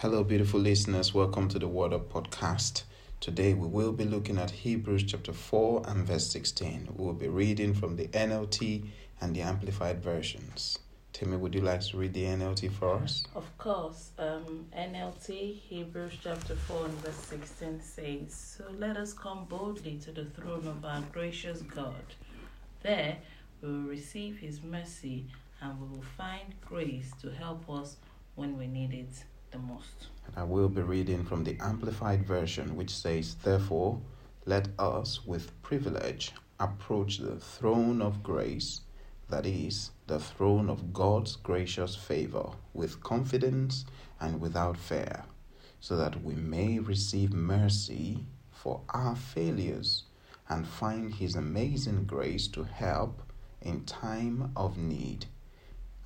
Hello, beautiful listeners. Welcome to the Word Up Podcast. Today we will be looking at Hebrews chapter 4 and verse 16. We will be reading from the NLT and the Amplified versions. Timmy, would you like to read the NLT for us? Of course. Um, NLT, Hebrews chapter 4 and verse 16 says, So let us come boldly to the throne of our gracious God. There we will receive his mercy and we will find grace to help us when we need it the most. I will be reading from the Amplified version, which says, Therefore, let us with privilege approach the throne of grace, that is, the throne of God's gracious favor, with confidence and without fear, so that we may receive mercy for our failures and find His amazing grace to help in time of need.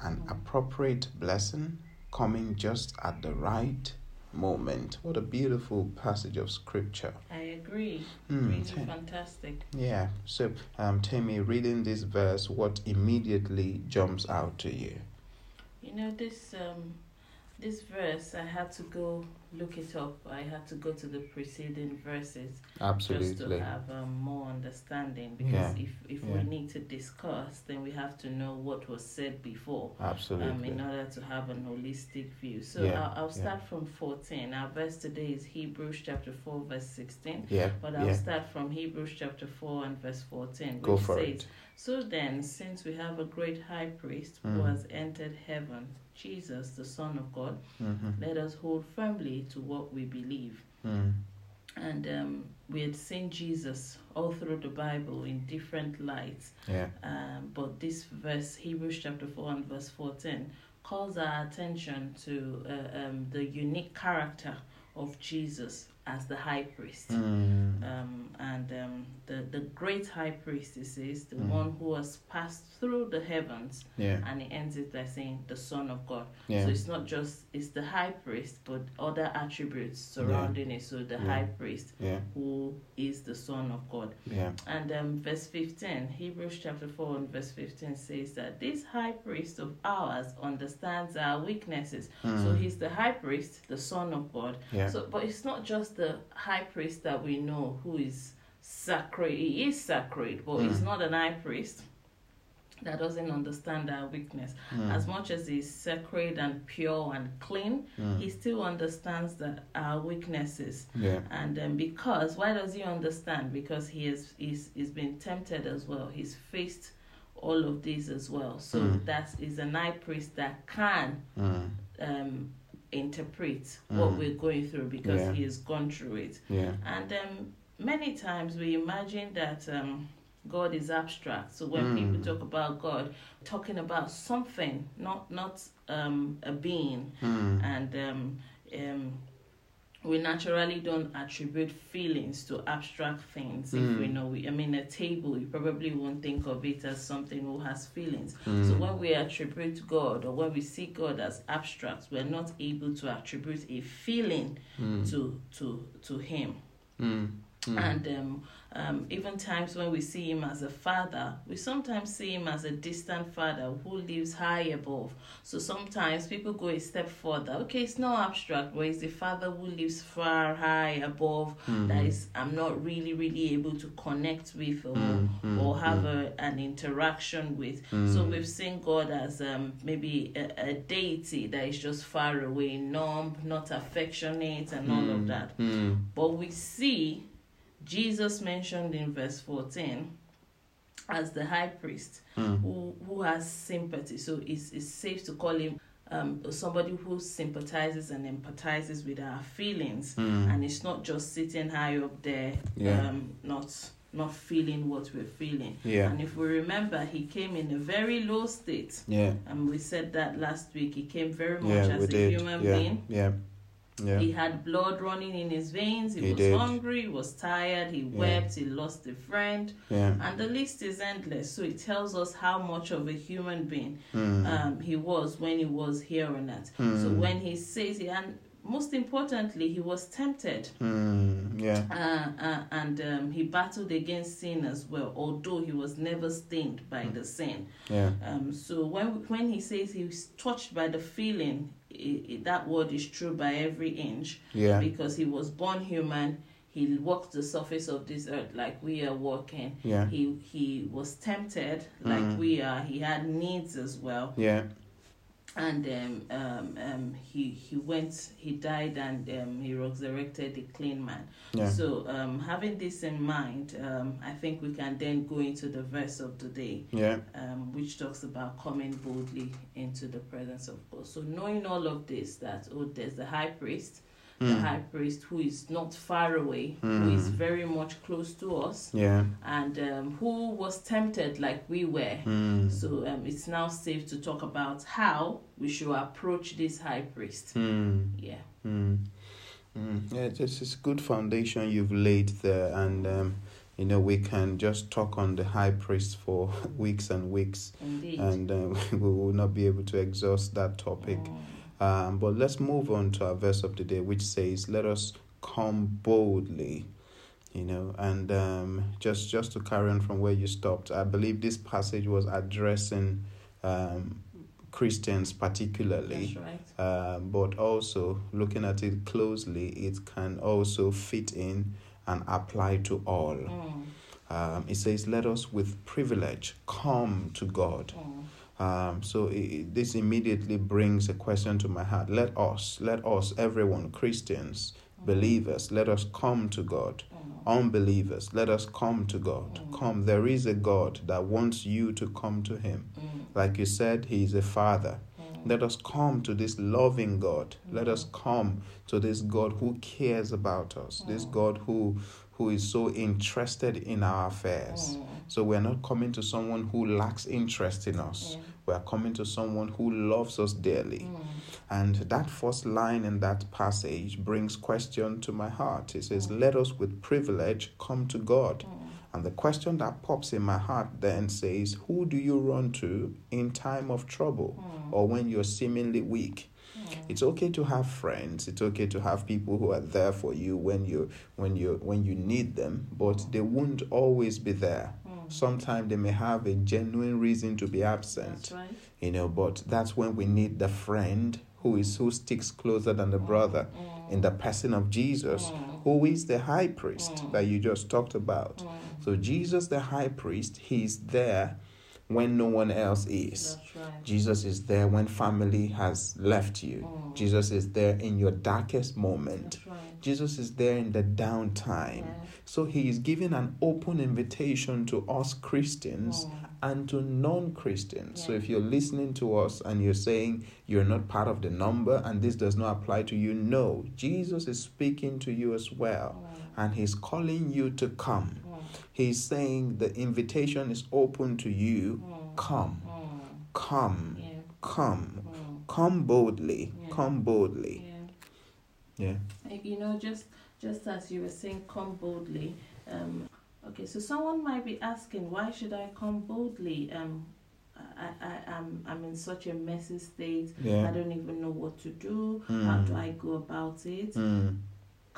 An appropriate blessing coming just at the right moment. What a beautiful passage of scripture. I agree. Hmm, really Tim. fantastic. Yeah. So, um, Tammy, reading this verse, what immediately jumps out to you? You know this um this verse I had to go look it up. I had to go to the preceding verses just to have um, more understanding because Yeah, if if yeah. we need to discuss then we have to know what was said before Absolutely. um, in order to have an holistic view so Yeah, I'll, I'll start from 14 our verse today is hebrews chapter 4 verse 16 yeah. but i'll start from hebrews chapter 4 and verse 14 which Go for says it. so then since we have a great high priest who Mm. has entered heaven jesus the son of god Mm-hmm. let us hold firmly to what we believe Mm. and um, we had seen Jesus all through the Bible in different lights. Yeah. Um, but this verse, Hebrews chapter 4 and verse 14, calls our attention to uh, um, the unique character of Jesus as the high priest. Mm. Um, and um, the, the great high priest, says, the Mm. one who has passed through the heavens, Yeah. and he ends it by saying, the Son of God. Yeah. So it's not just it's the high priest, but other attributes surrounding it. So the Yeah. high priest, Yeah. who is the Son of God. Yeah. And um, verse 15, Hebrews chapter 4 and verse 15 says that this high priest of ours understands our weaknesses. So Mm. he's the high priest, the Son of God. Yeah. So, but it's not just the high priest that we know who is sacred. He is sacred, but he's Mm. not an high priest that doesn't understand our weakness. Mm. As much as he's sacred and pure and clean, Mm. he still understands that our weaknesses. Yeah. And um, because why does he understand? Because he has he's, he's been tempted as well. He's faced all of these as well. So Mm. that is an high priest that can Mm. um, interpret what Mm. we're going through because Yeah. he has gone through it. Yeah. And um, many times we imagine that um, God is abstract. So when Mm. people talk about God, talking about something, not not um, a being, Mm. and um, um, we naturally don't attribute feelings to abstract things. If we Mm. know, we, I mean, a table, you probably won't think of it as something who has feelings. Mm. So when we attribute God or when we see God as abstract, we're not able to attribute a feeling Mm. to to to Him. Mm. And um, um, even times when we see him as a father, we sometimes see him as a distant father who lives high above. So sometimes people go a step further. Okay, it's not abstract, but it's the father who lives far high above Mm. that is I'm not really, really able to connect with or, Mm, or have a, an interaction with. So we've seen God as um, maybe a, a deity that is just far away, numb, not affectionate, and all of that. But we see Jesus mentioned in verse 14 as the high priest Mm. who, who has sympathy. So it's, it's safe to call him um, somebody who sympathizes and empathizes with our feelings. Mm. And it's not just sitting high up there, Yeah. um, not not feeling what we're feeling. Yeah. And if we remember, he came in a very low state. Yeah. And we said that last week. He came very much Yeah. as a did. human Yeah. being. Yeah. Yeah. He had blood running in his veins. He, He was did. hungry. He was tired. He Yeah. wept. He lost a friend. Yeah. And the list is endless. So it tells us how much of a human being Mm. um, he was when he was here on earth. So Mm. when he says, he, and most importantly, he was tempted. Mm. Yeah. Uh, uh, and um, he battled against sin as well, although he was never stained by Mm. the sin. Yeah. Um, so when when he says he was touched by the feeling i i that word is true by every inch Yeah. because he was born human. He walked the surface of this earth like we are walking. Yeah. He he was tempted like Mm. we are. He had needs as well, Yeah. And um, um, um, he he went. He died and um, he resurrected a clean man. Yeah. So um, having this in mind, um, I think we can then go into the verse of the day Yeah. um, which talks about coming boldly into the presence of God. So knowing all of this, that oh, there's the high priest, the Mm. high priest who is not far away, who is Mm. very much close to us, Yeah. and um, who was tempted like we were. Mm. So um, it's now safe to talk about how we should approach this high priest. Mm. Yeah. Mm. Mm. Yeah, this is good foundation you've laid there, and um, you know we can just talk on the high priest for weeks and weeks, Indeed. and uh, we will not be able to exhaust that topic. Mm. Um, but let's move on to our verse of the day, which says, "Let us come boldly." You know, and um, just just to carry on from where you stopped, I believe this passage was addressing um, Christians particularly. That's right. Um, but also looking at it closely, it can also fit in and apply to all. Mm. Um, it says, "Let us with privilege come to God." Mm. Um, so it, this immediately brings a question to my heart. Let us, let us, everyone, Christians, believers, let us come to God. Mm. Unbelievers, let us come to God. Mm. Come. There is a God that wants you to come to Him. Mm. Like you said, He is a Father. Mm. Let us come to this loving God. Let us come to this God who cares about us. This Mm. God who who is so interested in our affairs. Mm. So we're not coming to someone who lacks interest in us. Yeah. We're coming to someone who loves us dearly. Mm. And that first line in that passage brings question to my heart. It says, Let us with privilege come to God. Mm. And the question that pops in my heart then says, Who do you run to in time of trouble Mm. or when you're seemingly weak? Mm. It's okay to have friends. It's okay to have people who are there for you when you when you when you need them, but they won't always be there. Mm. Sometimes they may have a genuine reason to be absent right. you know but that's when we need the friend who is who sticks closer than the brother Mm. in the person of jesus Mm. who is the high priest Mm. that you just talked about Mm. so jesus the high priest he's there when no one else is right. jesus is there when family has left you Mm. jesus is there in your darkest moment right. Jesus is there in the downtime Yeah. so he is giving an open invitation to us christians Mm. and to non Christians. So if you're listening to us and you're saying you're not part of the number and this does not apply to you, no, Jesus is speaking to you as well Mm. and he's calling you to come. Mm. He's saying the invitation is open to you. Come, come, Yeah. come, come boldly, Yeah. come boldly. Yeah. Yeah. You know, just just as you were saying, come boldly. Um, okay, so someone might be asking, why should I come boldly? Um, I, I, I'm, I'm in such a messy state. I don't even know what to do. How Mm. do I go about it? Mm.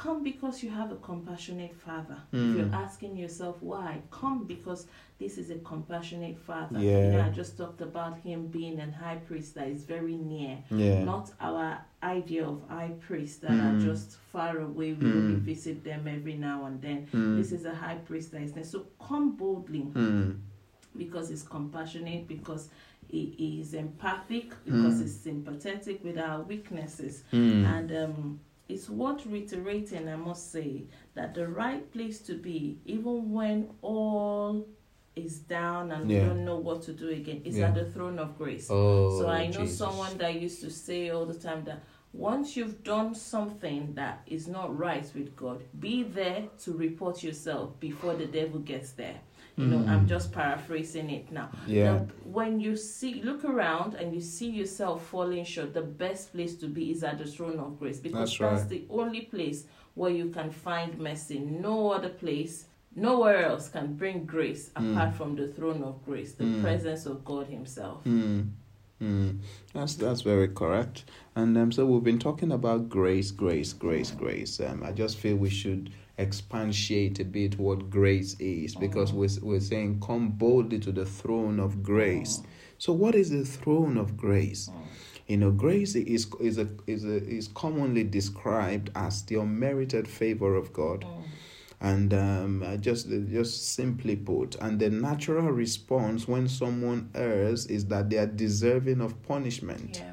Come because you have a compassionate father. If Mm. you're asking yourself why, come because this is a compassionate father. Yeah. You know, I just talked about him being a high priest that is very near Yeah. not our idea of high priests that Mm. are just far away. We only Mm. visit them every now and then. Mm. This is a high priest that is there. So come boldly Mm. because he's compassionate, because he, is empathic, because Mm. he's sympathetic with our weaknesses. Mm. And um, it's worth reiterating, I must say, that the right place to be, even when all is down and Yeah. we don't know what to do again, is Yeah. at the throne of grace. Oh, So I know Jesus. someone that used to say all the time that once you've done something that is not right with God, be there to report yourself before the devil gets there. You know, I'm Mm. just paraphrasing it now. Yeah. Now, when you see, look around and you see yourself falling short, the best place to be is at the throne of grace because That's that's, the only place where you can find mercy. No other place, nowhere else can bring grace Mm. apart from the throne of grace, the Mm. presence of God Himself. Mm. Mm. That's that's very correct. And um, so we've been talking about grace, grace, grace, grace. Um, I just feel we should expatiate a bit what grace is because we're, we're saying come boldly to the throne of grace. So what is the throne of grace? You know, grace is is a, is a, is commonly described as the unmerited favor of God. Mm. And um, just just simply put, and the natural response when someone errs is that they are deserving of punishment. Yeah.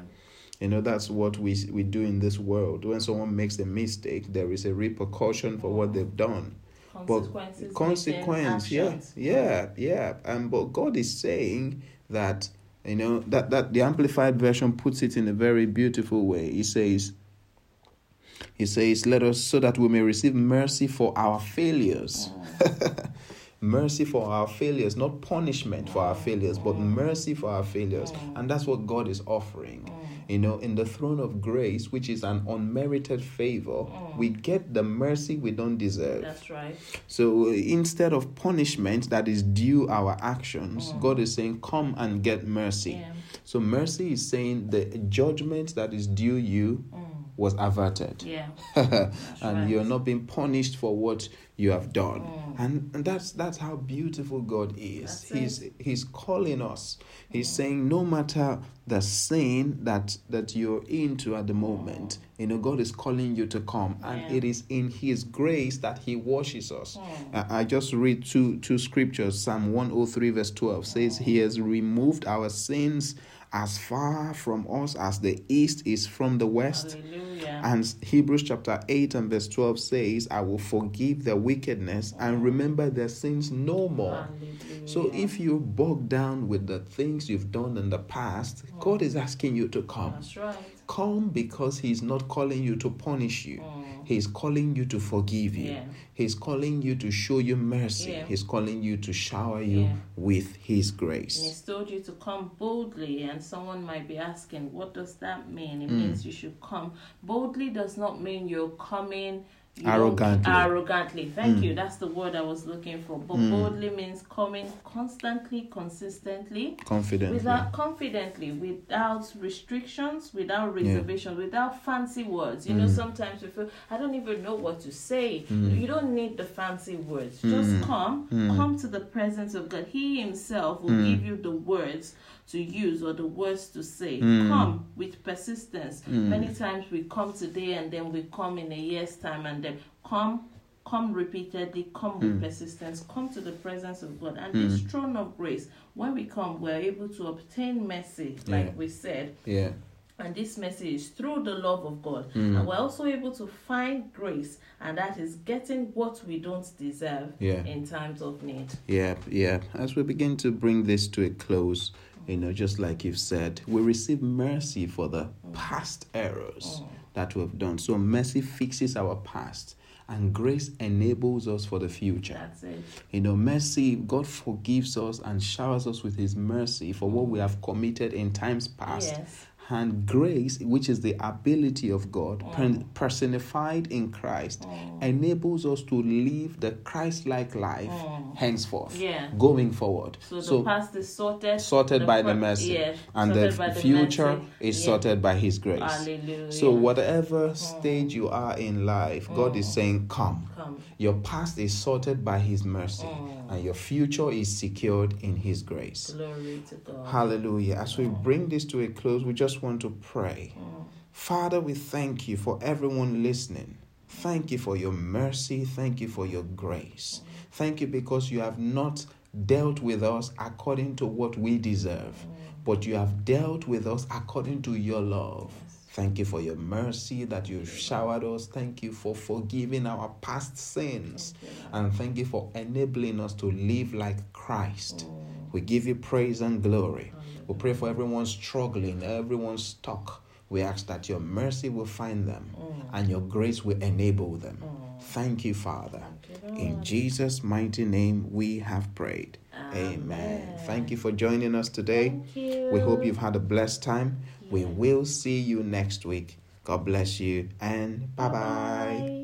You know, that's what we we do in this world. When someone makes a mistake, there is a repercussion for what they've done. Consequences. within Consequence, yeah, yeah, yeah. And but God is saying that you know that that the amplified version puts it in a very beautiful way. He says. He says, "Let us so that we may receive mercy for our failures." Mm. mercy for our failures, not punishment for our mm. failures, but mercy for our failures. Mm. And that's what God is offering. You know, in the throne of grace, which is an unmerited favor, mm. we get the mercy we don't deserve. That's right. So instead of punishment that is due our actions, mm. God is saying, Come and get mercy. Yeah. So mercy is saying the judgment that is due you mm. Was averted. Yeah. and right. you're not being punished for what you have done. Mm. And, and that's that's how beautiful God is. That's he's he's calling us. He's mm. saying no matter the sin that that you're into at the moment, you know, God is calling you to come. And Yeah. it is in his grace that he washes us. Mm. I, I just read two two scriptures. Psalm 103 verse 12 says he has removed our sins as far from us as the east is from the west. Hallelujah. And Hebrews chapter 8 and verse 12 says, I will forgive their wickedness and remember their sins no more. Hallelujah. So if you're bogged down with the things you've done in the past, God is asking you to come. That's right. Come because He's not calling you to punish you. Mm. He's calling you to forgive you. Yeah. He's calling you to show you mercy. Yeah. He's calling you to shower you Yeah. with His And grace. He's told you to come boldly, and someone might be asking, What does that mean? It Mm. means you should come. Boldly does not mean you're coming Arrogantly. Mm. arrogantly. Thank you. That's the word I was looking for. But boldly means coming constantly, consistently, Confidently. without confidently, without restrictions, without reservations, without fancy words. You know, Mm. sometimes we feel I don't even know what to say. You don't need the fancy words. Just come, Mm. come to the presence of God. He Himself will give you the words to use or the words to say. Mm. Come with persistence. Many times we come today and then we come in a year's time and then come come repeatedly come Mm. with persistence come to the presence of god and this throne of grace when we come we're able to obtain mercy like Yeah. we said Yeah. and this mercy is through the love of God. Mm. And we're also able to find grace, and that is getting what we don't deserve Yeah. in times of need. Yeah, yeah. As we begin to bring this to a close, you know, just like you've said, we receive mercy for the past errors oh. that we've done. So mercy fixes our past, and grace enables us for the future. That's it. You know, mercy, God forgives us and showers us with His mercy for what we have committed in times past. Yes. And grace, which is the ability of God per- personified in Christ, enables us to live the Christ like life henceforth, Mm. Yeah. going forward. So the past is sorted. sorted the by the mercy, yeah, and sorted the future mercy. is Yeah. sorted by His grace. Hallelujah. So, whatever stage you are in life, God is saying, Come. Come. Your past is sorted by His mercy, Mm. and your future is secured in His grace. Glory to God. Hallelujah. As we bring this to a close, we just want to pray. Father, we thank you for everyone listening. Thank you for your mercy. Thank you for your grace. Thank you because you have not dealt with us according to what we deserve, but you have dealt with us according to your love. Thank you for your mercy that you showered us. Thank you for forgiving our past sins. And thank you for enabling us to live like Christ. We give you praise and glory. We pray for everyone struggling, everyone stuck. We ask that your mercy will find them and your grace will enable them. Thank you, Father. In Jesus' mighty name, we have prayed. Amen. Thank you for joining us today. We hope you've had a blessed time. We will see you next week. God bless you and bye bye. Bye.